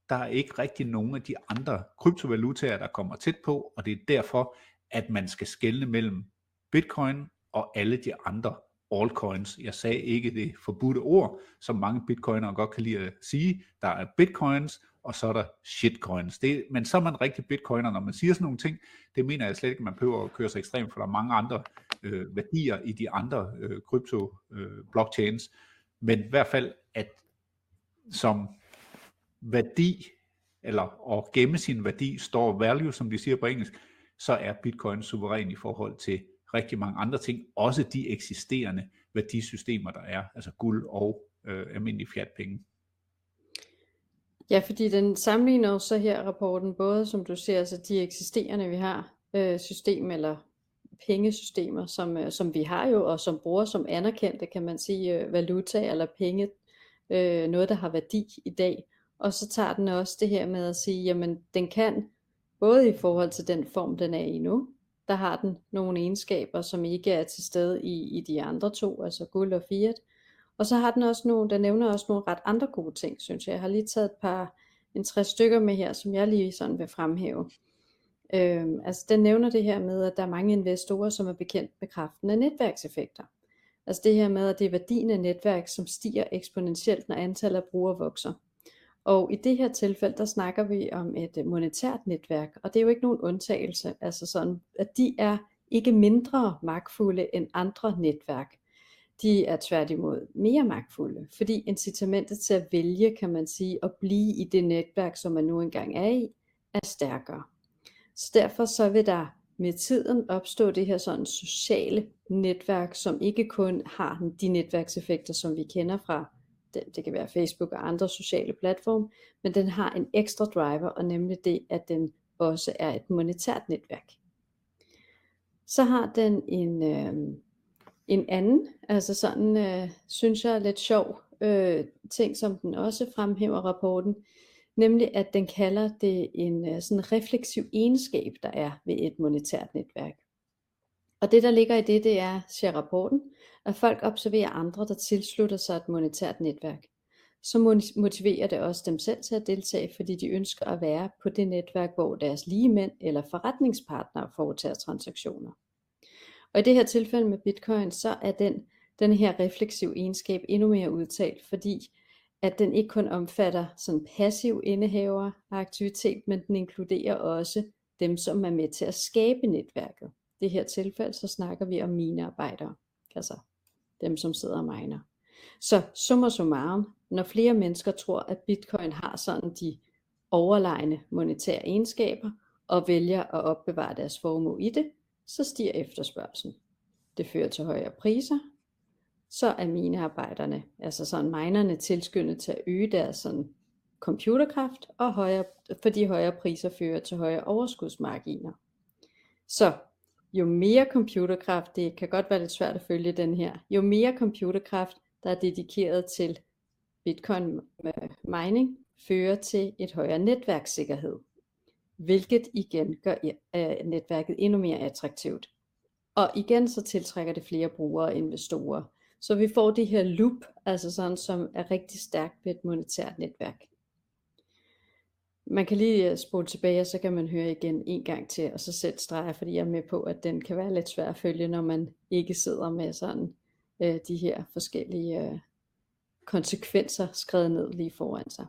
der er ikke rigtig nogen af de andre kryptovalutaer, der kommer tæt på, og det er derfor, at man skal skelne mellem Bitcoin og alle de andre altcoins. Jeg sagde ikke det forbudte ord, som mange bitcoinere godt kan lide at sige. Der er bitcoins, og så er der shitcoins. Det, men så er man rigtig bitcoiner, når man siger sådan nogle ting. Det mener jeg slet ikke, man behøver at køre sig ekstremt, for der er mange andre øh, værdier i de andre øh, krypto øh, blockchains. Men i hvert fald, at som værdi, eller at gemme sin værdi, står value, som de siger på engelsk, så er bitcoin suveræn i forhold til rigtig mange andre ting, også de eksisterende værdisystemer, der er, altså guld og øh, almindelige fiatpenge. Ja, fordi den sammenligner så her rapporten både, som du ser, altså de eksisterende, vi har, øh, system eller pengesystemer, som, øh, som vi har jo, og som bruger som anerkendte, kan man sige, øh, valuta eller penge, øh, noget der har værdi i dag. Og så tager den også det her med at sige, jamen den kan, både i forhold til den form, den er i nu, der har den nogle egenskaber, som ikke er til stede i, i de andre to, altså guld og fiat. Og så har den også nogle, der nævner også nogle ret andre gode ting, synes jeg. Jeg har lige taget et par, en tre stykker med her, som jeg lige sådan vil fremhæve. Øhm, altså den nævner det her med, at der er mange investorer, som er bekendt med kraften af netværkseffekter. Altså det her med, at det er værdien af netværk, som stiger eksponentielt, når antallet af brugere vokser. Og i det her tilfælde, der snakker vi om et øh, monetært netværk, og det er jo ikke nogen undtagelse, altså sådan, at de er ikke mindre magtfulde end andre netværk. De er tværtimod mere magtfulde, fordi incitamentet til at vælge, kan man sige, at blive i det netværk, som man nu engang er i, er stærkere. Så derfor så vil der med tiden opstå det her sådan sociale netværk, som ikke kun har de netværkseffekter, som vi kender fra det, det kan være Facebook og andre sociale platforme, men den har en ekstra driver, og nemlig det, at den også er et monetært netværk. Så har den en, øh, en anden, altså sådan, øh, synes jeg, lidt sjov øh, ting, som den også fremhæver rapporten, nemlig at den kalder det en øh, sådan refleksiv egenskab, der er ved et monetært netværk. Og det der ligger i det, det er, siger rapporten, at folk observerer andre, der tilslutter sig et monetært netværk. Så motiverer det også dem selv til at deltage, fordi de ønsker at være på det netværk, hvor deres ligemænd eller forretningspartnere foretager transaktioner. Og i det her tilfælde med Bitcoin, så er den, den her refleksiv egenskab endnu mere udtalt, fordi at den ikke kun omfatter sådan passiv indehaver af aktivitet, men den inkluderer også dem, som er med til at skabe netværket. I det her tilfælde, så snakker vi om minearbejdere, altså dem, som sidder og miner. Så summa summarum, når flere mennesker tror, at bitcoin har sådan de overlegne monetære egenskaber, og vælger at opbevare deres formue i det, så stiger efterspørgselen. Det fører til højere priser, så er minearbejderne, altså sådan minerne, tilskyndet til at øge deres sådan computerkraft, og højere, fordi højere priser fører til højere overskudsmarginer. Så jo mere computerkraft, det kan godt være lidt svært at følge den her, jo mere computerkraft, der er dedikeret til bitcoin mining, fører til et højere netværkssikkerhed, hvilket igen gør øh, netværket endnu mere attraktivt. Og igen så tiltrækker det flere brugere og investorer, så vi får det her loop, altså sådan, som er rigtig stærkt ved et monetært netværk. Man kan lige øh, spole tilbage, og så kan man høre igen en gang til, og så sætte streger, fordi jeg er med på, at den kan være lidt svær at følge, når man ikke sidder med sådan øh, de her forskellige øh, konsekvenser skrevet ned lige foran sig.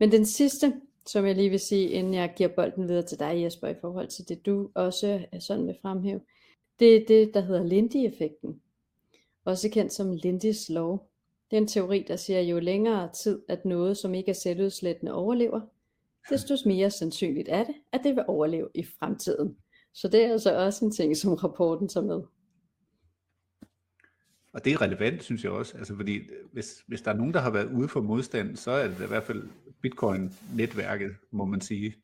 Men den sidste, som jeg lige vil sige, inden jeg giver bolden videre til dig Jesper, i forhold til det du også øh, sådan vil fremhæve, det er det, der hedder Lindy-effekten også kendt som Lindys lov. Det er en teori, der siger, at jo længere tid, at noget, som ikke er selvudslættende, overlever, desto mere sandsynligt er det, at det vil overleve i fremtiden. Så det er altså også en ting, som rapporten tager med. Og det er relevant, synes jeg også, altså fordi hvis, hvis der er nogen, der har været ude for modstand, så er det i hvert fald Bitcoin-netværket, må man sige.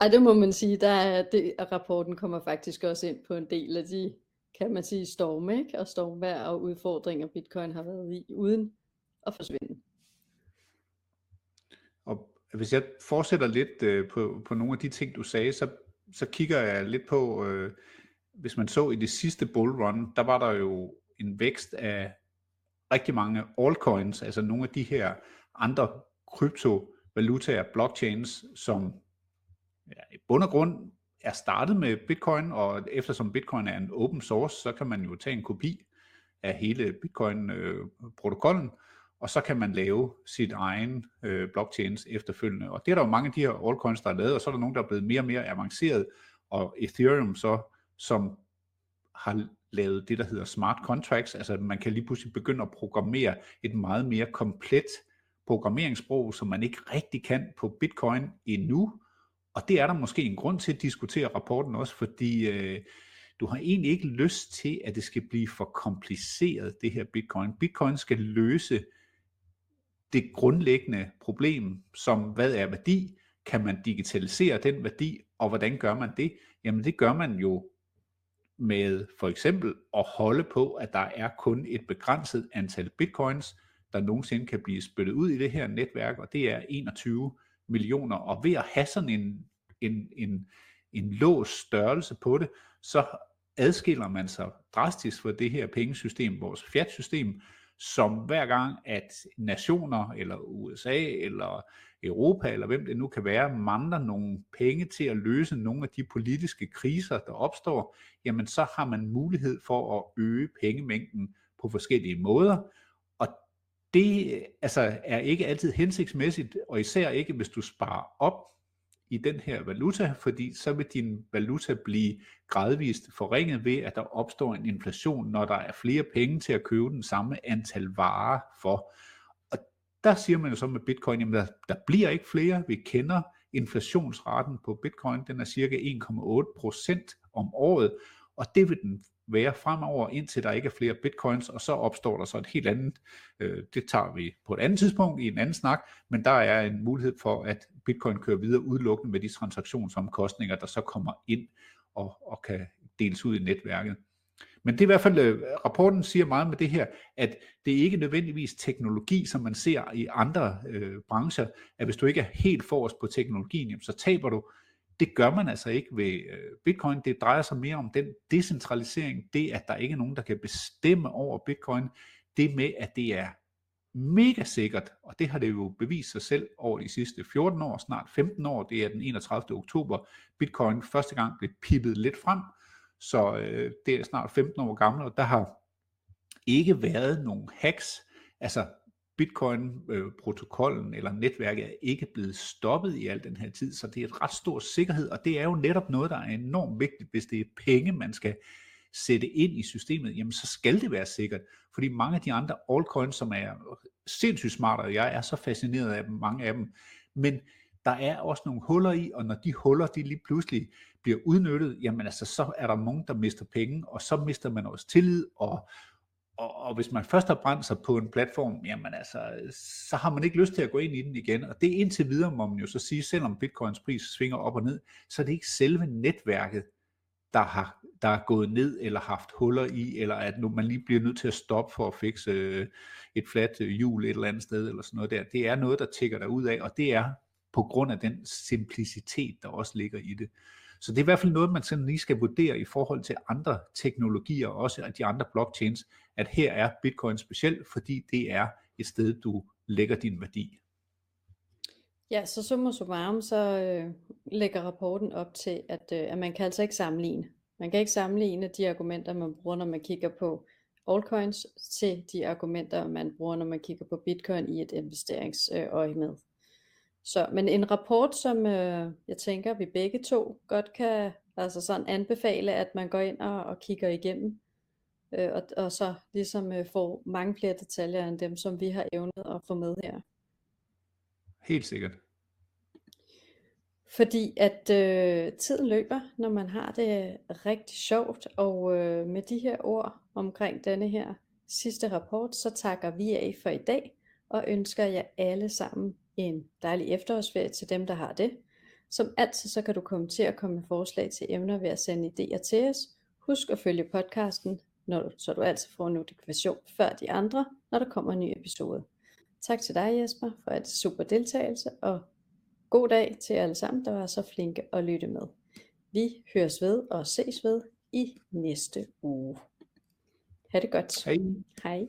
Ej, det må man sige, der er det, rapporten kommer faktisk også ind på en del af de kan man sige, storm, ikke? og stormvær og udfordringer, bitcoin har været i, uden at forsvinde. Hvis jeg fortsætter lidt øh, på, på nogle af de ting, du sagde, så, så kigger jeg lidt på, øh, hvis man så i det sidste bullrun, der var der jo en vækst af rigtig mange altcoins, altså nogle af de her andre kryptovalutaer, blockchains, som ja, i bund og grund er startet med Bitcoin, og eftersom Bitcoin er en open source, så kan man jo tage en kopi af hele Bitcoin-protokollen, øh, og så kan man lave sit egen øh, blockchains efterfølgende. Og det er der jo mange af de her altcoins, der er lavet, og så er der nogen, der er blevet mere og mere avanceret, og Ethereum så, som har lavet det, der hedder smart contracts, altså man kan lige pludselig begynde at programmere et meget mere komplet programmeringssprog, som man ikke rigtig kan på Bitcoin endnu, og det er der måske en grund til at diskutere rapporten også, fordi øh, du har egentlig ikke lyst til, at det skal blive for kompliceret, det her bitcoin. Bitcoin skal løse det grundlæggende problem, som hvad er værdi? Kan man digitalisere den værdi, og hvordan gør man det? Jamen det gør man jo med for eksempel at holde på, at der er kun et begrænset antal bitcoins, der nogensinde kan blive spyttet ud i det her netværk, og det er 21 millioner, og ved at have sådan en, en, en, en lås størrelse på det, så adskiller man sig drastisk fra det her pengesystem, vores fiat-system, som hver gang, at nationer, eller USA, eller Europa, eller hvem det nu kan være, mangler nogle penge til at løse nogle af de politiske kriser, der opstår, jamen så har man mulighed for at øge pengemængden på forskellige måder, og det altså, er ikke altid hensigtsmæssigt, og især ikke hvis du sparer op i den her valuta, fordi så vil din valuta blive gradvist forringet ved, at der opstår en inflation, når der er flere penge til at købe den samme antal varer for. Og der siger man jo så med bitcoin, at der, der bliver ikke flere. Vi kender inflationsraten på bitcoin, den er cirka 1,8% om året, og det vil den være fremover, indtil der ikke er flere bitcoins, og så opstår der så et helt andet, øh, det tager vi på et andet tidspunkt i en anden snak, men der er en mulighed for, at bitcoin kører videre udelukkende med de transaktionsomkostninger, der så kommer ind og, og kan deles ud i netværket. Men det er i hvert fald, øh, rapporten siger meget med det her, at det er ikke nødvendigvis teknologi, som man ser i andre øh, brancher, at hvis du ikke er helt forrest på teknologien, jamen, så taber du. Det gør man altså ikke ved øh, Bitcoin. Det drejer sig mere om den decentralisering, det at der ikke er nogen, der kan bestemme over Bitcoin, det med, at det er mega sikkert, og det har det jo bevist sig selv over de sidste 14 år, snart 15 år, det er den 31. oktober, Bitcoin første gang blev pippet lidt frem, så øh, det er snart 15 år gammelt, og der har ikke været nogen hacks. Altså Bitcoin-protokollen øh, eller netværket er ikke blevet stoppet i al den her tid, så det er et ret stor sikkerhed, og det er jo netop noget, der er enormt vigtigt, hvis det er penge, man skal sætte ind i systemet, jamen så skal det være sikkert, fordi mange af de andre altcoins, som er sindssygt smarte, og jeg er så fascineret af dem, mange af dem, men der er også nogle huller i, og når de huller, de lige pludselig bliver udnyttet, jamen altså, så er der nogen, der mister penge, og så mister man også tillid, og, og, og hvis man først har brændt sig på en platform, jamen altså, så har man ikke lyst til at gå ind i den igen, og det er indtil videre, må man jo så sige, selvom bitcoins pris svinger op og ned, så er det ikke selve netværket, der har der er gået ned eller haft huller i, eller at nu man lige bliver nødt til at stoppe for at fikse øh, et fladt øh, hjul et eller andet sted, eller sådan noget der. Det er noget, der tigger dig ud af, og det er på grund af den simplicitet, der også ligger i det. Så det er i hvert fald noget, man sådan lige skal vurdere i forhold til andre teknologier, også de andre blockchains, at her er Bitcoin specielt, fordi det er et sted, du lægger din værdi. Ja, så summa summarum, så øh, lægger rapporten op til, at, øh, at man kan altså ikke sammenligne. Man kan ikke sammenligne de argumenter, man bruger, når man kigger på altcoins, til de argumenter, man bruger, når man kigger på bitcoin i et investeringsøje med. Så, men en rapport, som øh, jeg tænker, vi begge to godt kan altså sådan anbefale, at man går ind og, og kigger igennem, øh, og, og så ligesom øh, får mange flere detaljer end dem, som vi har evnet at få med her. Helt sikkert. Fordi at øh, tiden løber, når man har det rigtig sjovt, og øh, med de her ord omkring denne her sidste rapport, så takker vi af for i dag, og ønsker jer alle sammen en dejlig efterårsferie til dem, der har det. Som altid, så kan du komme til at komme med forslag til emner ved at sende idéer til os. Husk at følge podcasten, når du, så du altid får en notifikation før de andre, når der kommer en ny episode. Tak til dig Jesper for et super deltagelse, og god dag til alle sammen, der var så flinke at lytte med. Vi høres ved og ses ved i næste uge. Ha' det godt. Hej. Hej.